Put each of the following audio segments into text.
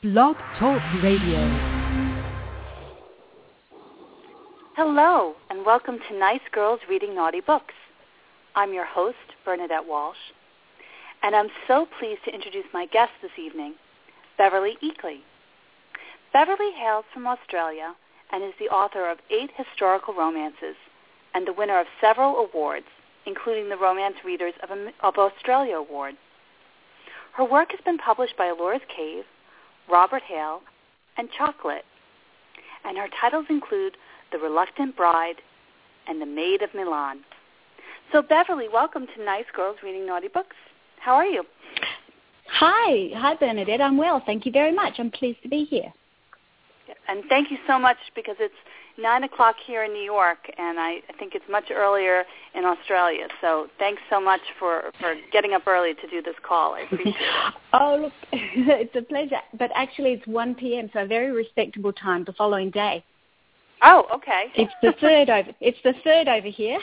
Blog Talk Radio. Hello, and welcome to Nice Girls Reading Naughty Books. I'm your host, Bernadette Walsh, and I'm so pleased to introduce my guest this evening, Beverley Eikli. Beverley hails from Australia and is the author of eight historical romances and the winner of several awards, including the Romance Readers of, Australia Award. Her work has been published by Ellora's Cave, Robert Hale, and Choc Lit, and her titles include The Reluctant Bride and The Maid of Milan. So Beverley, welcome to Nice Girls Reading Naughty Books. How are you? Hi. Hi, Bernadette. I'm well. Thank you very much. I'm pleased to be here. And thank you so much because it's 9 o'clock here in New York, and I, I think it's much earlier in Australia. So thanks so much for, for getting up early to do this call. I appreciate it. oh, look, it's a pleasure. But actually, it's 1 p.m., so a very respectable time the following day. Oh, okay. It's the third over. It's the third over here.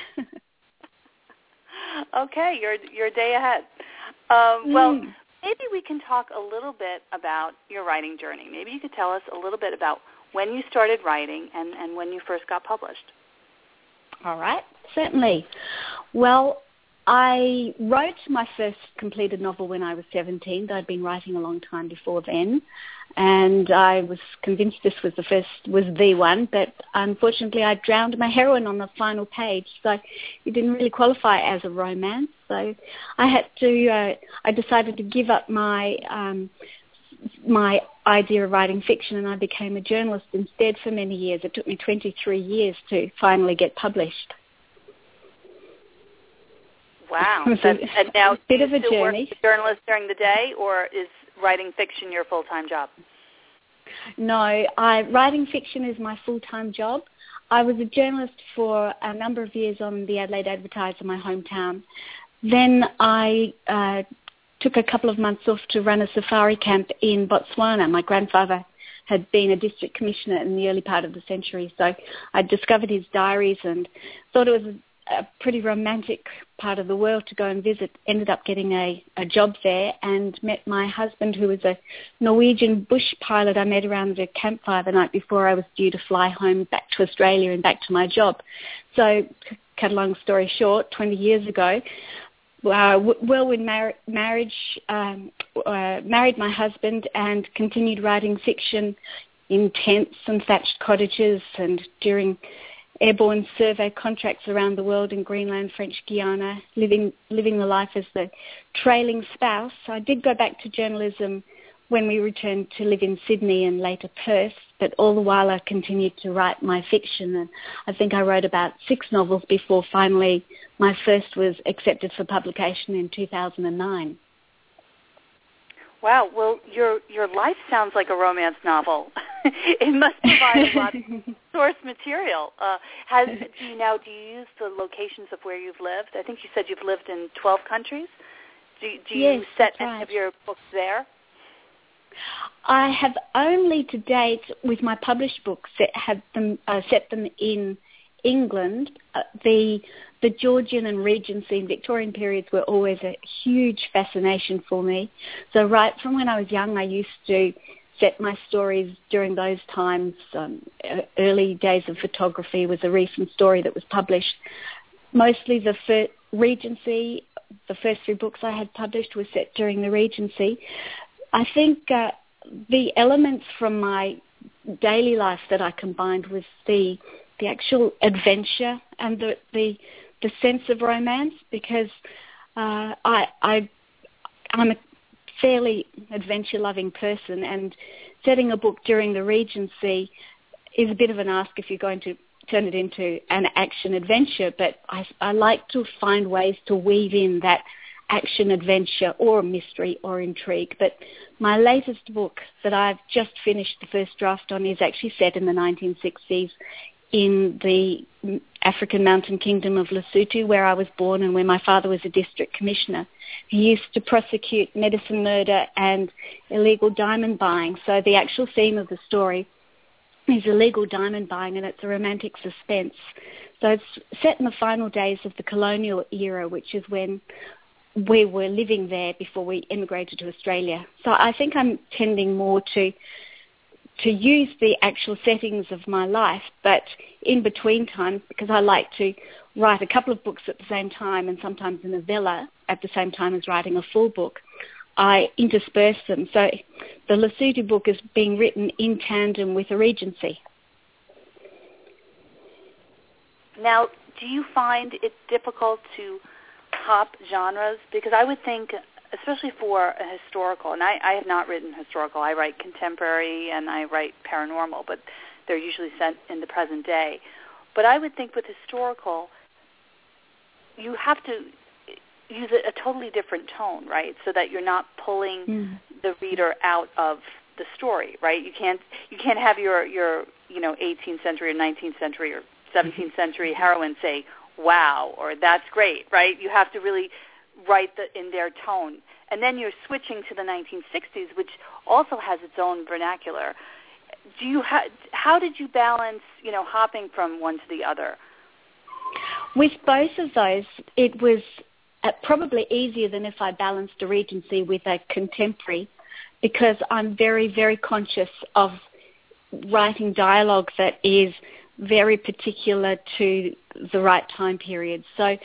okay, you're you're a day ahead. Um, well, mm. maybe we can talk a little bit about your writing journey. Maybe you could tell us a little bit about when you started writing and, and when you first got published. All right, certainly. Well, I wrote my first completed novel when I was 17. I'd been writing a long time before then, and I was convinced this was the first, was the one. But unfortunately, I drowned my heroine on the final page, so it didn't really qualify as a romance. So I had to, uh, I decided to give up my um, my idea of writing fiction and I became a journalist instead for many years. It took me 23 years to finally get published. Wow. and, and now a bit of a still journey. work as a journalist during the day or is writing fiction your full-time job? No, I, writing fiction is my full-time job. I was a journalist for a number of years on the Adelaide Advertiser, my hometown. Then I uh, took a couple of months off to run a safari camp in Botswana. My grandfather had been a district commissioner in the early part of the century, so I discovered his diaries and thought it was a pretty romantic part of the world to go and visit. Ended up getting a, a job there and met my husband who was a Norwegian bush pilot I met around the campfire the night before I was due to fly home back to Australia and back to my job. So cut a long story short, 20 years ago, uh, whirlwind mar- marriage, um, uh, married my husband and continued writing fiction in tents and thatched cottages and during airborne survey contracts around the world in Greenland, French Guiana, living living the life as the trailing spouse. I did go back to journalism when we returned to live in Sydney and later Perth, but all the while I continued to write my fiction and I think I wrote about six novels before finally my first was accepted for publication in 2009. Wow, well your your life sounds like a romance novel. it must provide a lot of source material. Uh, has do you now do you use the locations of where you've lived? I think you said you've lived in 12 countries. Do, do you yes, set any right. of your books there? I have only to date, with my published books, set, have them uh, set them in England. Uh, the the Georgian and Regency and Victorian periods were always a huge fascination for me. So right from when I was young, I used to set my stories during those times. Um, early days of photography was a recent story that was published. Mostly the fir- Regency, the first three books I had published were set during the Regency. I think uh, the elements from my daily life that I combined with the the actual adventure and the the, the sense of romance because uh, I I I'm a fairly adventure loving person and setting a book during the Regency is a bit of an ask if you're going to turn it into an action adventure but I, I like to find ways to weave in that action adventure or mystery or intrigue. But my latest book that I've just finished the first draft on is actually set in the 1960s in the African mountain kingdom of Lesotho where I was born and where my father was a district commissioner. He used to prosecute medicine murder and illegal diamond buying. So the actual theme of the story is illegal diamond buying and it's a romantic suspense. So it's set in the final days of the colonial era, which is when we were living there before we immigrated to Australia. So I think I'm tending more to to use the actual settings of my life, but in between times, because I like to write a couple of books at the same time and sometimes a novella at the same time as writing a full book, I intersperse them. So the Lesotho book is being written in tandem with a Regency. Now, do you find it difficult to hop genres? Because I would think, especially for a historical, and I, I have not written historical. I write contemporary and I write paranormal, but they're usually set in the present day. But I would think with historical, you have to use a, a totally different tone, right? So that you're not pulling mm. the reader out of the story, right? You can't you can't have your your you know 18th century or 19th century or 17th century heroine say wow or that's great, right? You have to really write the, in their tone. And then you're switching to the 1960s, which also has its own vernacular. Do you ha- how did you balance, you know, hopping from one to the other? With both of those, it was uh, probably easier than if I balanced a Regency with a contemporary because I'm very, very conscious of writing dialogue that is very particular to the right time period. So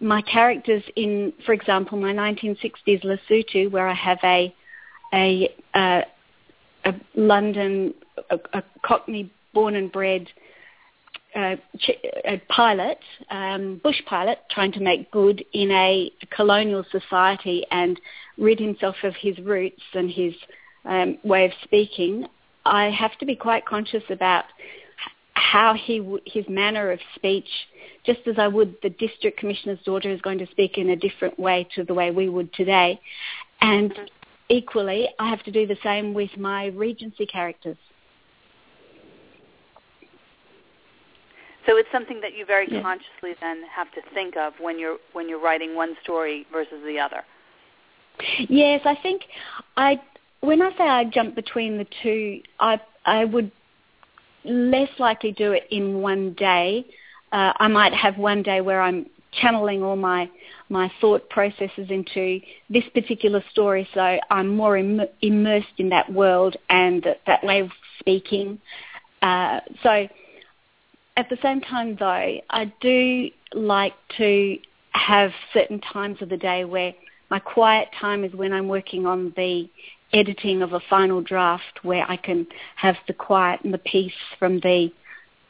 my characters in, for example, my 1960s Lesotho, where I have a a, a London a, a Cockney born and bred uh, a pilot, um, bush pilot, trying to make good in a colonial society and rid himself of his roots and his um, way of speaking, I have to be quite conscious about how he w- his manner of speech, just as I would the district commissioner's daughter is going to speak in a different way to the way we would today, and equally I have to do the same with my Regency characters. So it's something that you very yeah. consciously then have to think of when you're when you're writing one story versus the other. Yes, I think I when I say I jump between the two, I I would less likely do it in one day. Uh, I might have one day where I'm channeling all my my thought processes into this particular story, so I'm more Im- immersed in that world and that, that way of speaking. Uh, so at the same time, though, I do like to have certain times of the day where my quiet time is when I'm working on the editing of a final draft where I can have the quiet and the peace from the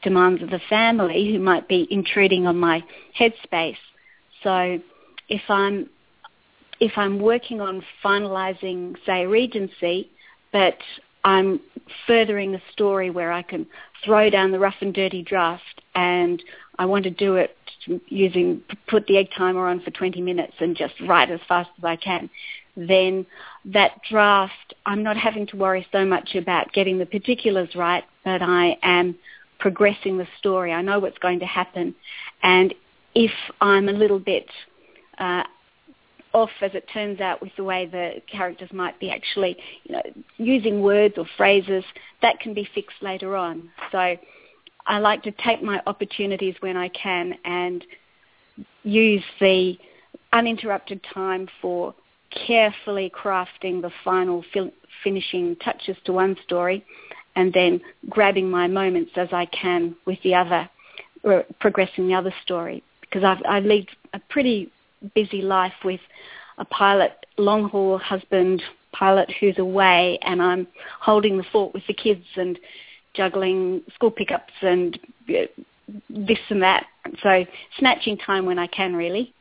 demands of the family who might be intruding on my headspace. So if I'm if I'm working on finalizing, say, Regency, but I'm furthering a story where I can throw down the rough and dirty draft and I want to do it using, put the egg timer on for 20 minutes and just write as fast as I can, then that draft, I'm not having to worry so much about getting the particulars right, but I am progressing the story. I know what's going to happen. And if I'm a little bit uh, off as it turns out with the way the characters might be actually you know, using words or phrases, that can be fixed later on. So I like to take my opportunities when I can and use the uninterrupted time for carefully crafting the final fil- finishing touches to one story and then grabbing my moments as I can with the other, progressing the other story. Because I've, I lead a pretty busy life with a pilot, long haul husband pilot who's away, and I'm holding the fort with the kids and juggling school pickups and this and that. So snatching time when I can, really.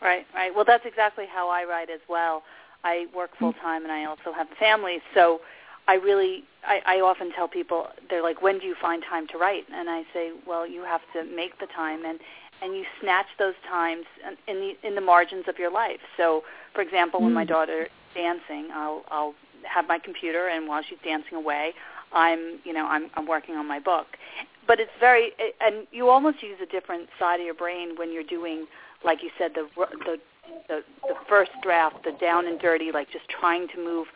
Right, right. Well, that's exactly how I write as well. I work full time and I also have a family, so I really, I, I often tell people, they're like, when do you find time to write? And I say, well, you have to make the time, and and you snatch those times in the in the margins of your life. So, for example, mm. when my mm. daughter is dancing, I'll I'll have my computer, and while she's dancing away, I'm you know I'm I'm working on my book. But it's very and you almost use a different side of your brain when you're doing, like you said, the the the, the first draft, the down and dirty, like just trying to move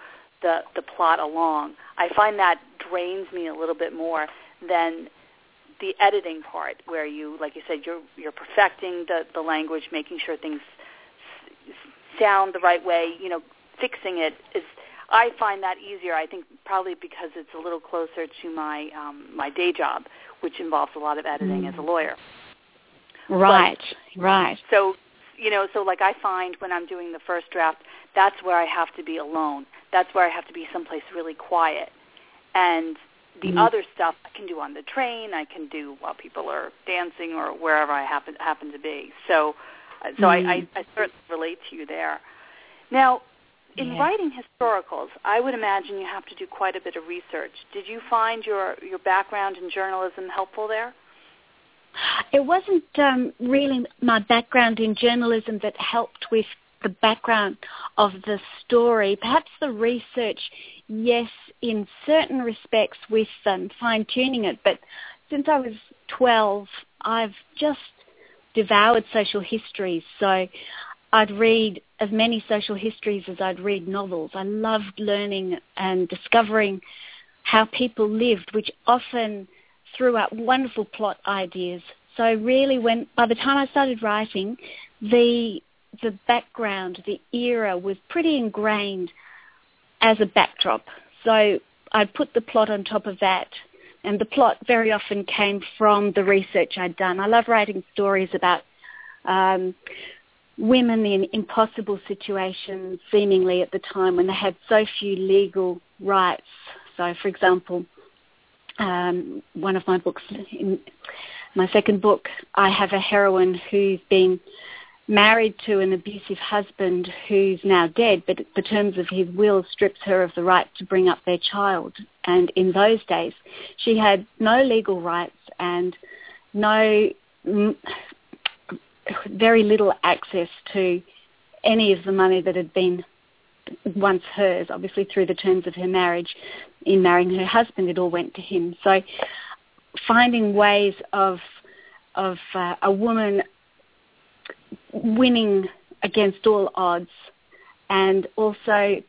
the the plot along. I find that drains me a little bit more than the editing part where you, like you said, you're you're perfecting the the language, making sure things sound the right way, you know, fixing it is I find that easier. I think probably because it's a little closer to my um, my day job, which involves a lot of editing mm. as a lawyer. Right, but, right. So, you know, so like I find when I'm doing the first draft, that's where I have to be alone. That's where I have to be someplace really quiet. And the mm-hmm. other stuff I can do on the train, I can do while people are dancing or wherever I happen happen to be. So, uh, so mm-hmm. I, I, I certainly relate to you there. Now, in yeah. writing historicals, I would imagine you have to do quite a bit of research. Did you find your your background in journalism helpful there? It wasn't um, really my background in journalism that helped with the background of the story. Perhaps the research, yes, in certain respects with um, fine tuning it, but since I was 12, I've just devoured social histories. So I'd read as many social histories as I'd read novels. I loved learning and discovering how people lived, which often threw out wonderful plot ideas. So really when by the time I started writing, the the background, the era was pretty ingrained as a backdrop. So I'd put the plot on top of that. And the plot very often came from the research I'd done. I love writing stories about um, women in impossible situations, seemingly at the time when they had so few legal rights. So, for example, um, one of my books, my second book, I have a heroine who's been married to an abusive husband who's now dead, but the terms of his will strips her of the right to bring up their child. And in those days, she had no legal rights and no, very little access to any of the money that had been once hers, obviously through the terms of her marriage. In marrying her husband, it all went to him. So finding ways of of uh, a woman winning against all odds and also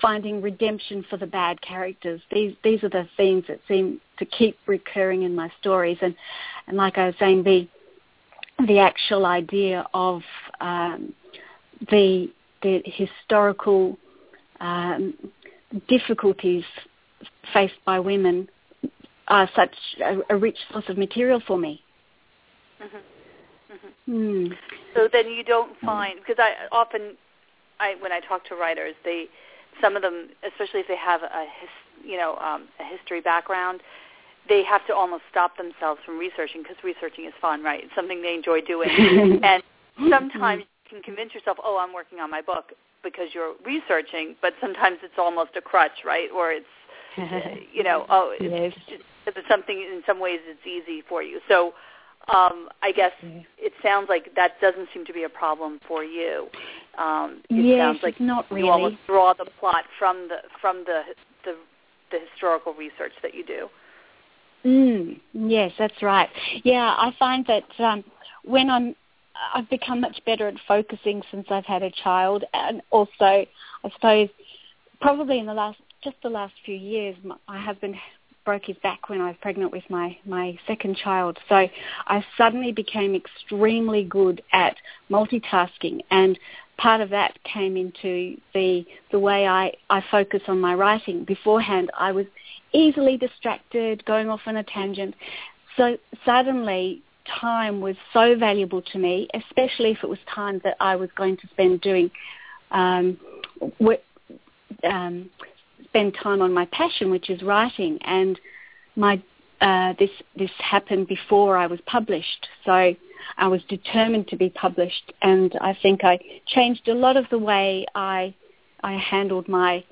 finding redemption for the bad characters. These these are the themes that seem to keep recurring in my stories and and like I was saying the the actual idea of um, the the historical um, difficulties faced by women are such a, a, rich source of material for me. Mm-hmm. Mm. So then you don't find because I often, I when I talk to writers, they some of them, especially if they have a his, you know um, a history background, they have to almost stop themselves from researching because researching is fun, right? It's something they enjoy doing, and sometimes you can convince yourself, oh, I'm working on my book because you're researching, but sometimes it's almost a crutch, right? Or it's you know, oh, it's, yes. it's something in some ways it's easy for you. So um, I guess it sounds like that doesn't seem to be a problem for you. Um, it yes, sounds like not really. you almost draw the plot from the from the the, the historical research that you do. Mm, yes, that's right. Yeah, I find that um, when I'm, I've become much better at focusing since I've had a child, and also, I suppose, probably in the last just the last few years, my, my husband broke his back when I was pregnant with my, my second child. So I suddenly became extremely good at multitasking and part of that came into the the way I, I focus on my writing. Beforehand I was easily distracted, going off on a tangent. So suddenly time was so valuable to me, especially if it was time that I was going to spend doing um, um, spend time on my passion, which is writing. And my uh, this this happened before I was published, so I was determined to be published, and I think I changed a lot of the way I I handled my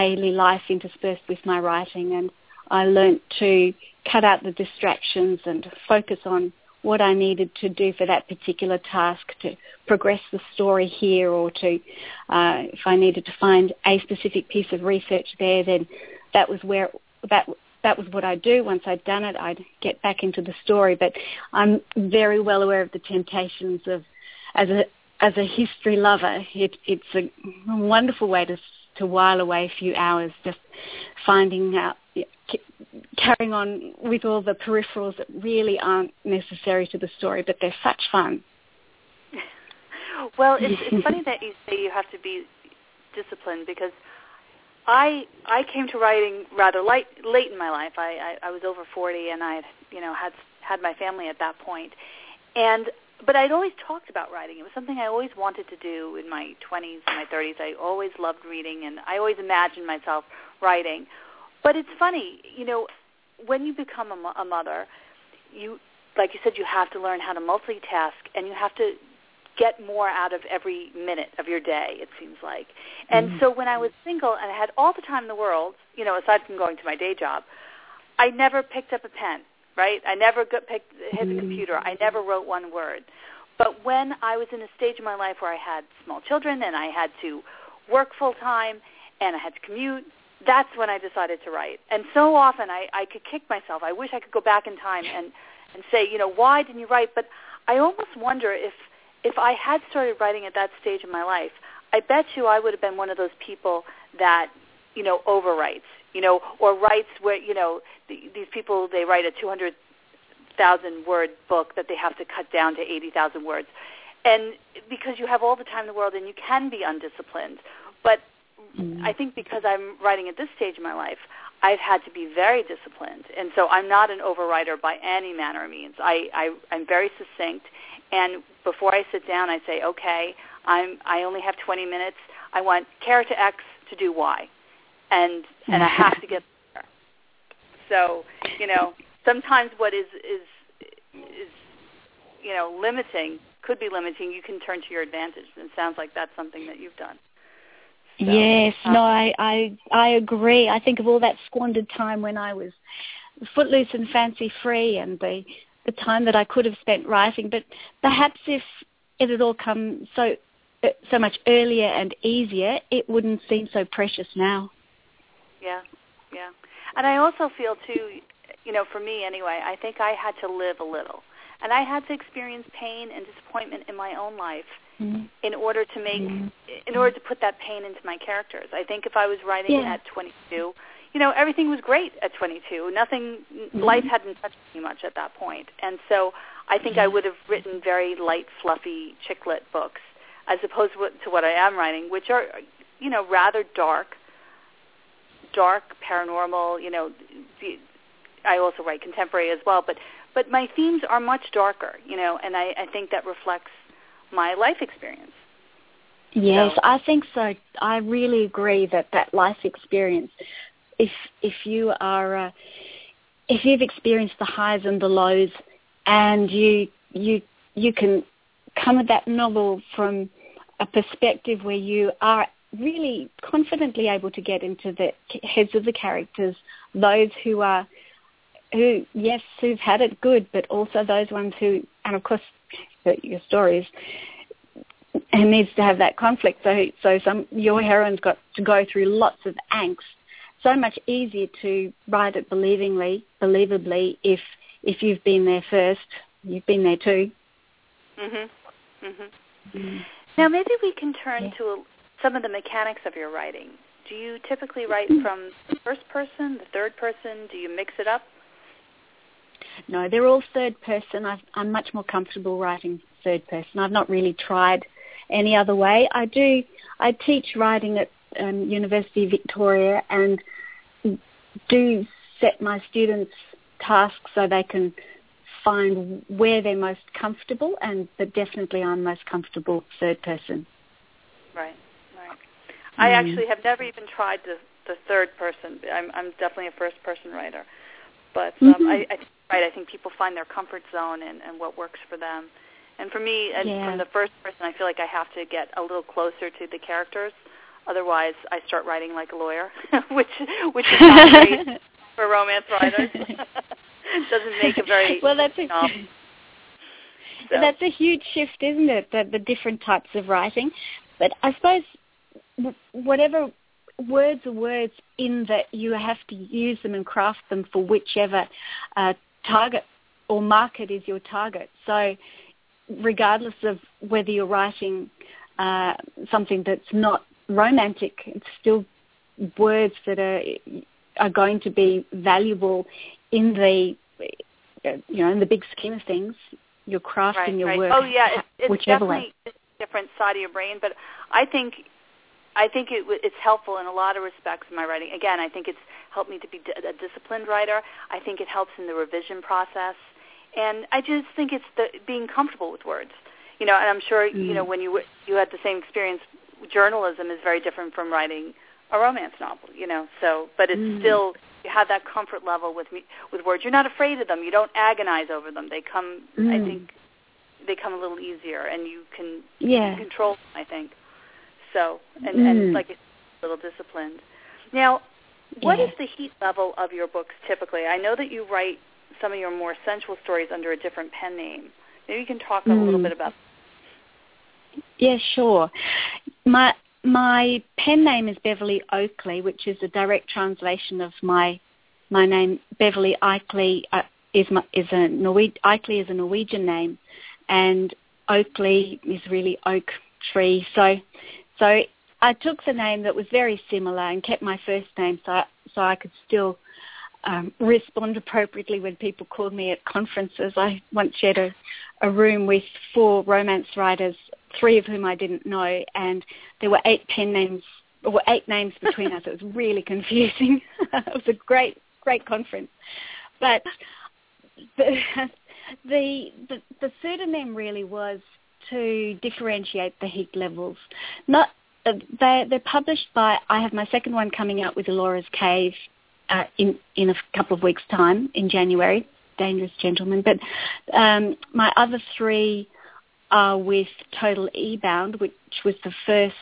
daily life interspersed with my writing, and I learnt to cut out the distractions and focus on what I needed to do for that particular task to progress the story here or to, uh, if I needed to find a specific piece of research there, then that was where, that, that was what I'd do. Once I'd done it, I'd get back into the story. But I'm very well aware of the temptations of, as a, as a history lover, it, it's a wonderful way to to while away a few hours just finding out carrying on with all the peripherals that really aren't necessary to the story, but they're such fun. well, it's, it's funny that you say you have to be disciplined because I I came to writing rather late late in my life. I, I I was over 40 and I you know had had my family at that. And but I'd always talked about writing. It was something I always wanted to do in my 20s and my 30s. I always loved reading and I always imagined myself writing. But it's funny, you know, when you become a, a mother, you like you said you have to learn how to multitask and you have to get more out of every minute of your day, it seems like. And mm-hmm. so when I was single and I had all the time in the world, you know, aside from going to my day job, I never picked up a pen, right? I never got picked, hit the mm-hmm. computer. I never wrote one word. But when I was in a stage in my life where I had small children and I had to work full time and I had to commute, that's when I decided to write. And so often I, I could kick myself. I wish I could go back in time and, and say, you know, why didn't you write? But I almost wonder if if I had started writing at that stage in my life, I bet you I would have been one of those people that, you know, overwrites, you know, or writes where, you know, the, these people, they write a 200,000 word book that they have to cut down to 80,000 words. And because you have all the time in the world and you can be undisciplined. But mm-hmm. I think because I'm writing at this stage in my life, I've had to be very disciplined. And so I'm not an overwriter by any manner of means. I, I, I'm very succinct and before I sit down, I say, okay, I'm, I only have 20 minutes. I want character X to do Y, and and I have to get there. So you know, sometimes what is is is you know limiting could be limiting. You can turn to your advantage, and it sounds like that's something that you've done. So, yes, um, no, I, I I agree. I think of all that squandered time when I was footloose and fancy free, and the the time that I could have spent writing. But perhaps if it had all come so uh, so much earlier and easier, it wouldn't seem so precious now. Yeah, yeah. And I also feel too, you know, for me anyway, I think I had to live a little. And I had to experience pain and disappointment in my own life mm-hmm. in order to make mm-hmm. in order to put that pain into my characters. I think if I was writing yeah. at 22, you know, everything was great at 22. Nothing, mm-hmm. life hadn't touched me much at that. And so I think I mm-hmm. would have written very light, fluffy chick lit books as opposed to what I am writing, which are, you know, rather dark, dark, paranormal, you know, I also write contemporary as well, but but my themes are much darker, you know, and I, I think that reflects my life experience. Yes, so. I think so. I really agree that that life experience if if you are uh, if you've experienced the highs and the lows, and you you you can come at that novel from a perspective where you are really confidently able to get into the heads of the characters, those who are who yes who've had it good, but also those ones who and of course your stories and needs to have that conflict. So so some your heroine's got to go through lots of angst so much easier to write it believingly, believably if if you've been there first. You've been there too. Mhm. Mhm. Mm. Now maybe we can turn yeah. to some of the mechanics of your writing. Do you typically write mm. from the first person, the third person? Do you mix it up? No, they're all third person. i am much more comfortable writing third person. I've not really tried any other way. I do. I teach writing at um, University of Victoria and do set my students tasks so they can find where they're most comfortable and but definitely I'm most comfortable third person. I actually have never even tried the the third person. I'm I'm definitely a first person writer. But um, mm-hmm. I, I right, I think people find their comfort zone and, and what works for them. And for me, and yeah. from the first person, I feel like I have to get a little closer to the characters Otherwise, I start writing like a lawyer, which which is not great for romance writers. Doesn't make a very well. That's a so. that's a huge shift, isn't it? The, the different types of writing, but I suppose whatever words are words in that you have to use them and craft them for whichever uh, target or market is your target. So regardless of whether you're writing uh, something that's not romantic. It's still words that are are going to be valuable in the you know in the big scheme of things. You're crafting right, your right. work. Oh yeah, it's, it's definitely way. different side of your brain. But I think I think it, it's helpful in a lot of respects in my writing. Again, I think it's helped me to be a disciplined writer. I think it helps in the revision process, and I just think it's the being comfortable with words. You know, and I'm sure mm. you know when you you had the same experience. Journalism is very different from writing a romance novel. You know, so but it's mm. still you have that comfort level with me with words. You're not afraid of them. You don't agonize over them. They come. Mm. I think they come a little easier, and you can yeah. control them. I think so, and, mm. and like a little disciplined. Now, what yeah. is the heat level of your books typically? I know that you write some of your more sensual stories under a different pen name. Maybe you can talk mm. a little bit about. Yeah, sure. My my pen name is Beverley Oakley, which is a direct translation of my my name. Beverley Eikli uh, is my, is a Norwe- Eikli is a Norwegian name, and Oakley is really oak tree. So so I took the name that was very similar and kept my first name so I, so I could still um, respond appropriately when people called me at conferences. I once shared a, a room with four romance writers, three of whom I didn't know, and there were eight pen names or eight names between us. It was really confusing. it was a great, great conference. But the, the, the, the pseudonym really was to differentiate the heat levels. Not uh, they they're published by. I have my second one coming out with Ellora's Cave uh, in in a couple of weeks' time in January. Dangerous Gentleman, but um, my other three are with Total E-Bound, which was the first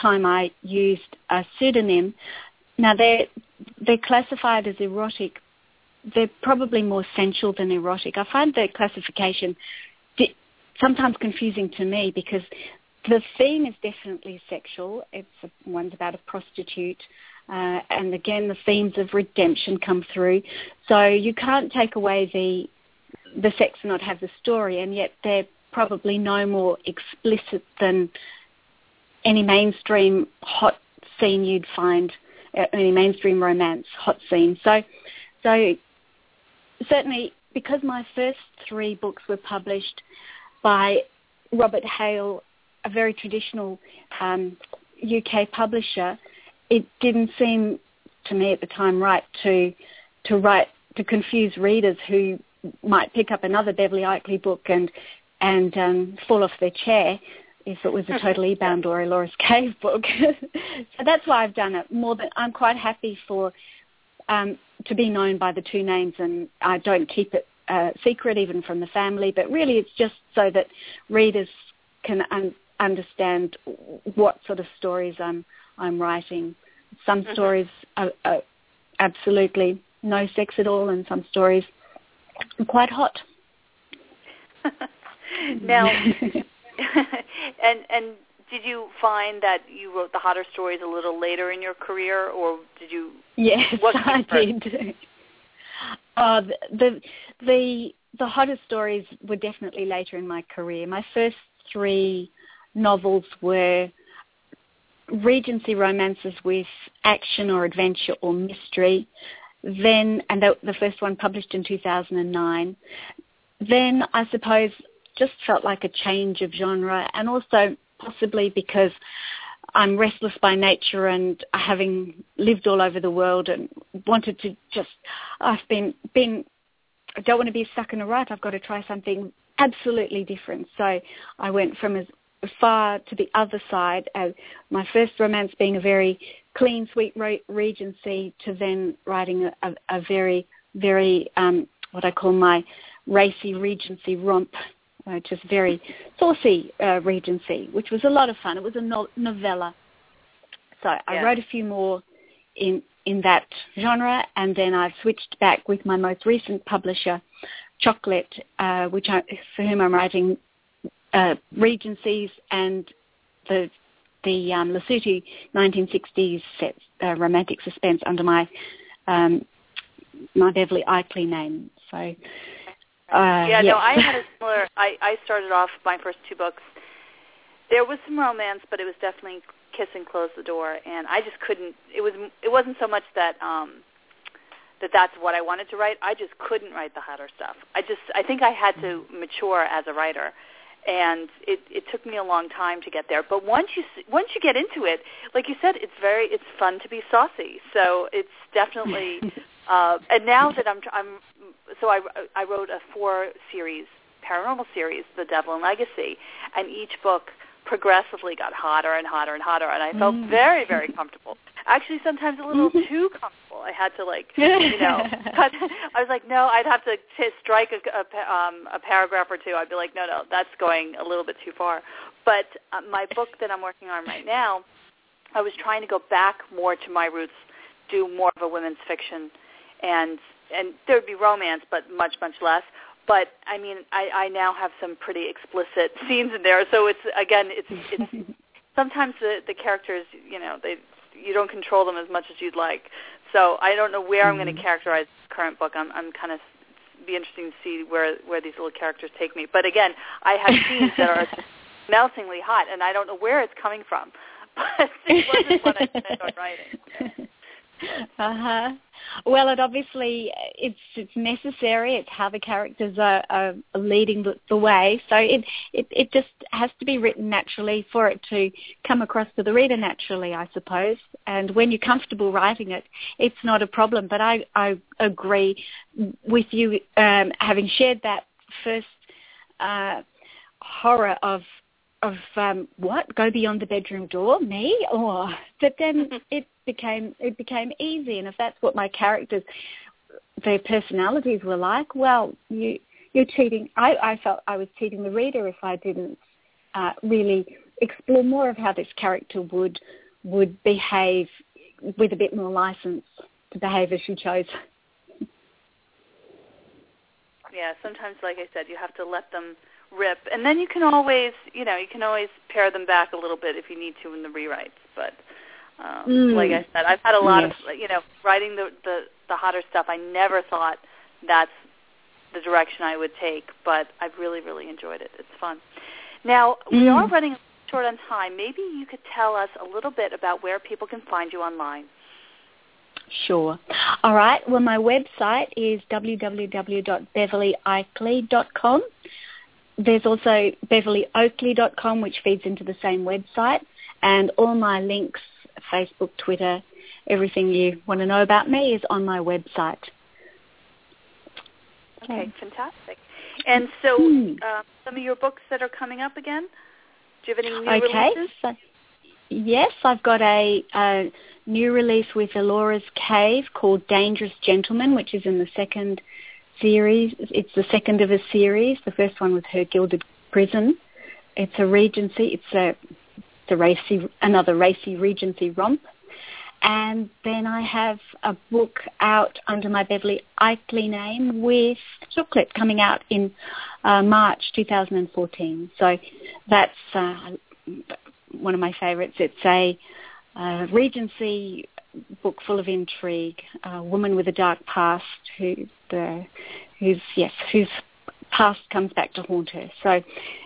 time I used a pseudonym. Now they're they're classified as erotic. They're probably more sensual than erotic. I find the classification sometimes confusing to me because the theme is definitely sexual. It's a, one's about a prostitute, uh, and again the themes of redemption come through. So you can't take away the the sex and not have the story, and yet they're probably no more explicit than any mainstream hot scene you'd find, uh, any mainstream romance hot scene. So, so certainly because my first three books were published by Robert Hale, a very traditional um, UK publisher, it didn't seem to me at the time right to to write to confuse readers who might pick up another Beverley Eikli book and and um, fall off their chair if it was a Total E-Bound or a Ellora's Cave book. so that's why I've done it. More than I'm quite happy for um, to be known by the two names, and I don't keep it uh, secret even from the family, but really it's just so that readers can un- understand what sort of stories I'm I'm writing. Some mm-hmm. stories are, are absolutely no sex at all, and some stories are quite hot. now, and and did you find that you wrote the hotter stories a little later in your career, or did you? Yes, I did. Uh, the the the hottest stories were definitely later in my career. My first three novels were Regency romances with action or adventure or mystery. Then, and the, the first one published in 2009. Then, I suppose, just felt like a change of genre, and also possibly because I'm restless by nature and having lived all over the world and wanted to just, I've been, been, I don't want to be stuck in a rut. I've got to try something absolutely different. So I went from as far to the other side as my first romance being a very clean, sweet Regency to then writing a, a, a very, very, um, what I call my racy Regency romp which is very saucy uh, Regency, which was a lot of fun. It was a no- novella. So I wrote a few more in in that genre, and then I've switched back with my most recent publisher, Choc Lit, uh, which I, for whom I'm writing uh, Regencies and the the um, Lesotho 1960s set, uh, romantic suspense under my um, my Beverley Eikli name. So uh, yeah, yes. no, I had a similar. I I started off my first two books. There was some romance, but it was definitely kiss and close the door, and I just couldn't. It was. It wasn't so much that um that that's what I wanted to write. I just couldn't write the hotter stuff. I just. I think I had to mature as a writer, and it it took me a long time to get there. But once you once you get into it, like you said, it's very it's fun to be saucy. So it's definitely. uh, and now that I'm I'm so I I wrote a four series paranormal series, The Devil and Legacy, and each book progressively got hotter and hotter and hotter, and I felt mm. very, very comfortable. Actually, sometimes a little mm-hmm. too comfortable. I had to like, you know, cut. I was like, no, I'd have to t- strike a, a, um, a paragraph or two. I'd be like, no, no, that's going a little bit too far. But uh, my book that I'm working on right now, I was trying to go back more to my roots, do more of a women's fiction, and and there would be romance, but much, much less but I mean, I, I now have some pretty explicit scenes in there. So it's again, it's it's sometimes the the characters, you know, they you don't control them as much as you'd like. So I don't know where mm-hmm. I'm going to characterize the current book. I'm I'm kind of be interesting to see where where these little characters take me. But again, I have scenes that are meltingly hot, and I don't know where it's coming from. But it wasn't what I planned on writing. uh huh. Well, it obviously it's it's necessary. It's how the characters are, are leading the, the way. So it, it it just has to be written naturally for it to come across to the reader naturally, I suppose. And when you're comfortable writing it, it's not a problem. But I I agree with you um, having shared that first uh, horror of of um, what? Go beyond the bedroom door? Me? Or but then it became it became easy. And if that's what my characters their personalities were like well you you're cheating. I i felt i was cheating the reader if i didn't uh, really explore more of how this character would would behave with a bit more license to behave as she chose. Yeah sometimes like i said you have to let them rip, and then you can always, you know, you can always pare them back a little bit if you need to in the rewrites. But um, mm. like I said, I've had a lot yes. of, you know, writing the, the the hotter stuff. I never thought that's the direction I would take, but I've really, really enjoyed it. It's fun. Now mm. we are running short on time. Maybe you could tell us a little bit about where people can find you online. Sure. All right. Well, my website is www.beverleyoakley.com. There's also beverlyoakley.com, which feeds into the same website, and all my links, Facebook, Twitter, everything you want to know about me is on my website. Okay, fantastic. And so, hmm. uh, some of your books that are coming up again. Do you have any new okay, releases? So, yes, I've got a, a new release with Ellora's Cave called Dangerous Gentleman, which is in the second series. It's the second of a series. The first one was Her Gilded Prison. It's a Regency. It's a, a racy, another racy Regency romp. And then I have a book out under my Beverley Eikli name with Choc Lit coming out in uh, March 2014. So that's uh, one of my favorites. It's a uh, Regency book full of intrigue, a woman with a dark past who the whose yes whose past comes back to haunt her. So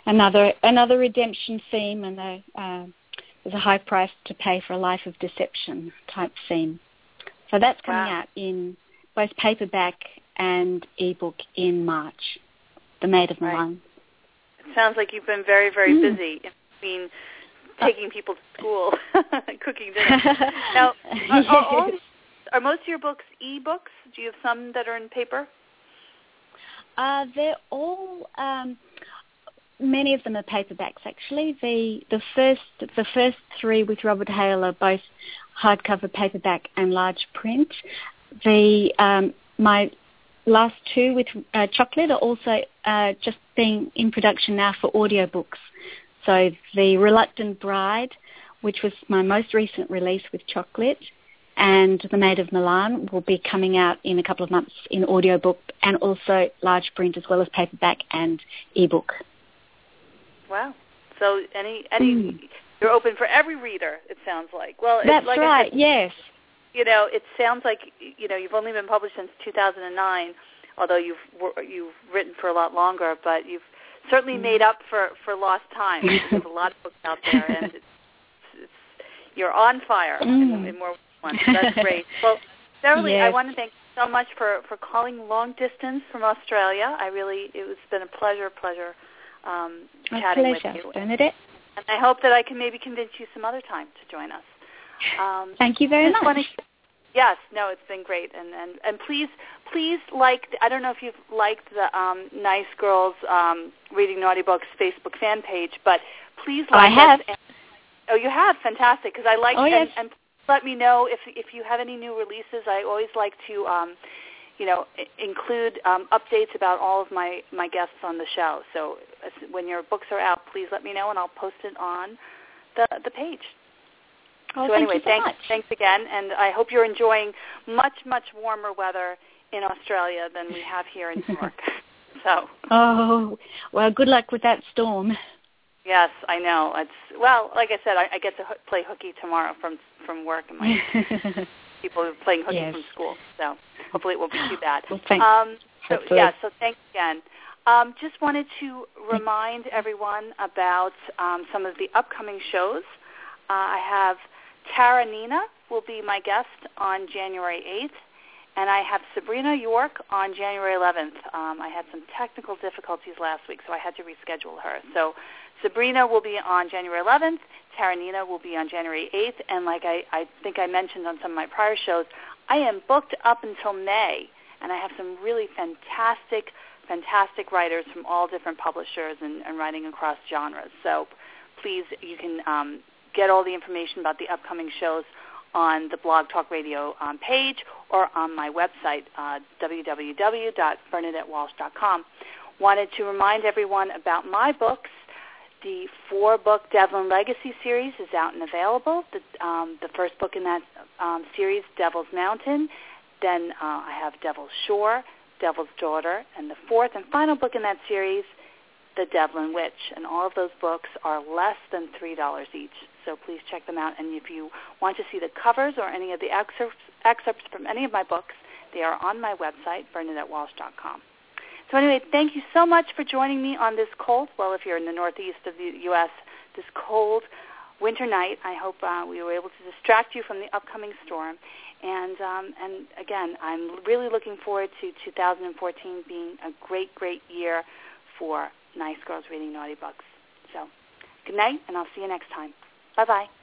another another redemption theme and a uh, there's a high price to pay for a life of deception type theme. So that's coming wow. out in both paperback and ebook in March. The Maid of Milan. Right. It sounds like you've been very very mm. busy between taking people to school, cooking dinner. now, are, are, all, are most of your books e-books? Do you have some that are in paper? Uh, they're all. Um, many of them are paperbacks. Actually, the the first the first three with Robert Hale are both hardcover paperback and large print. The um, my last two with uh, Choc Lit are also uh, just being in production now for audiobooks. So the Reluctant Bride, which was my most recent release with Choc Lit, and The Maid of Milan will be coming out in a couple of months in audiobook and also large print as well as paperback and ebook. Wow. So any any mm. you're open for every reader. It sounds like. Well, that's like right. Said, yes. You know, it sounds like you know you've only been published since 2009, although you've you've written for a lot longer. But you've certainly mm. made up for for lost time. There's a lot of books out there, and it's, it's, you're on fire mm. in, in more ones. So that's great. Well, Beverley, yes. I want to thank you so much for for calling long distance from Australia. I really it was been a pleasure, pleasure um, My chatting pleasure, with you. Bernadette. And I hope that I can maybe convince you some other time to join us. Um, Thank you very much. wanna- yes, no, it's been great, and and and please, please like. I don't know if you've liked the um, Nice Girls um, Reading Naughty Books Facebook fan page, but please like Oh, I have. And, oh, you have fantastic because I like. Oh, yes. and, and let me know if if you have any new releases. I always like to. Um, you know, include um, updates about all of my, my guests on the show. So when your books are out, please let me know, and I'll post it on the the page. Oh, so thank anyway, you so thanks much. thanks again, and I hope you're enjoying much much warmer weather in Australia than we have here in New York. so Oh, well, good luck with that storm. yes, I know it's well. Like I said, I, I get to ho- play hooky tomorrow from from work, and my people are playing hooky Yes. from school. So hopefully it won't be too bad. Well, thanks. Um, so Hopefully. yeah, so thanks again. Um, just wanted to remind everyone about um, some of the upcoming shows. Uh, I have Tara Nina will be my guest on January 8th, and I have Sabrina York on January 11th. Um, I had some technical difficulties last week, so I had to reschedule her. So Sabrina will be on January 11th. Tara Nina will be on January 8th, and like I, I think I mentioned on some of my prior shows, I am booked up until May, and I have some really fantastic, fantastic writers from all different publishers and, and writing across genres. So please, you can um, get all the information about the upcoming shows on the Blog Talk Radio um, page or on my website, uh, www.bernadettewalsh.com. Wanted to remind everyone about my books. The four-book Devlin Legacy series is out and available. The, um, the first book in that um, series, Devlin's Mountain. Then uh, I have Devlin's Shore, Devlin's Daughter, and the fourth and final book in that series, The Devlin Witch. And all of those books are less than $3 each. So please check them out. And if you want to see the covers or any of the excerpts, excerpts from any of my books, they are on my website, bernadettewalsh.com. So anyway, thank you so much for joining me on this cold, well, if you're in the northeast of the U.S., this cold winter night. I hope uh, we were able to distract you from the upcoming storm. And um, and again, I'm really looking forward to 2014 being a great, great year for Nice Girls Reading Naughty Books. So good night, and I'll see you next time. Bye-bye.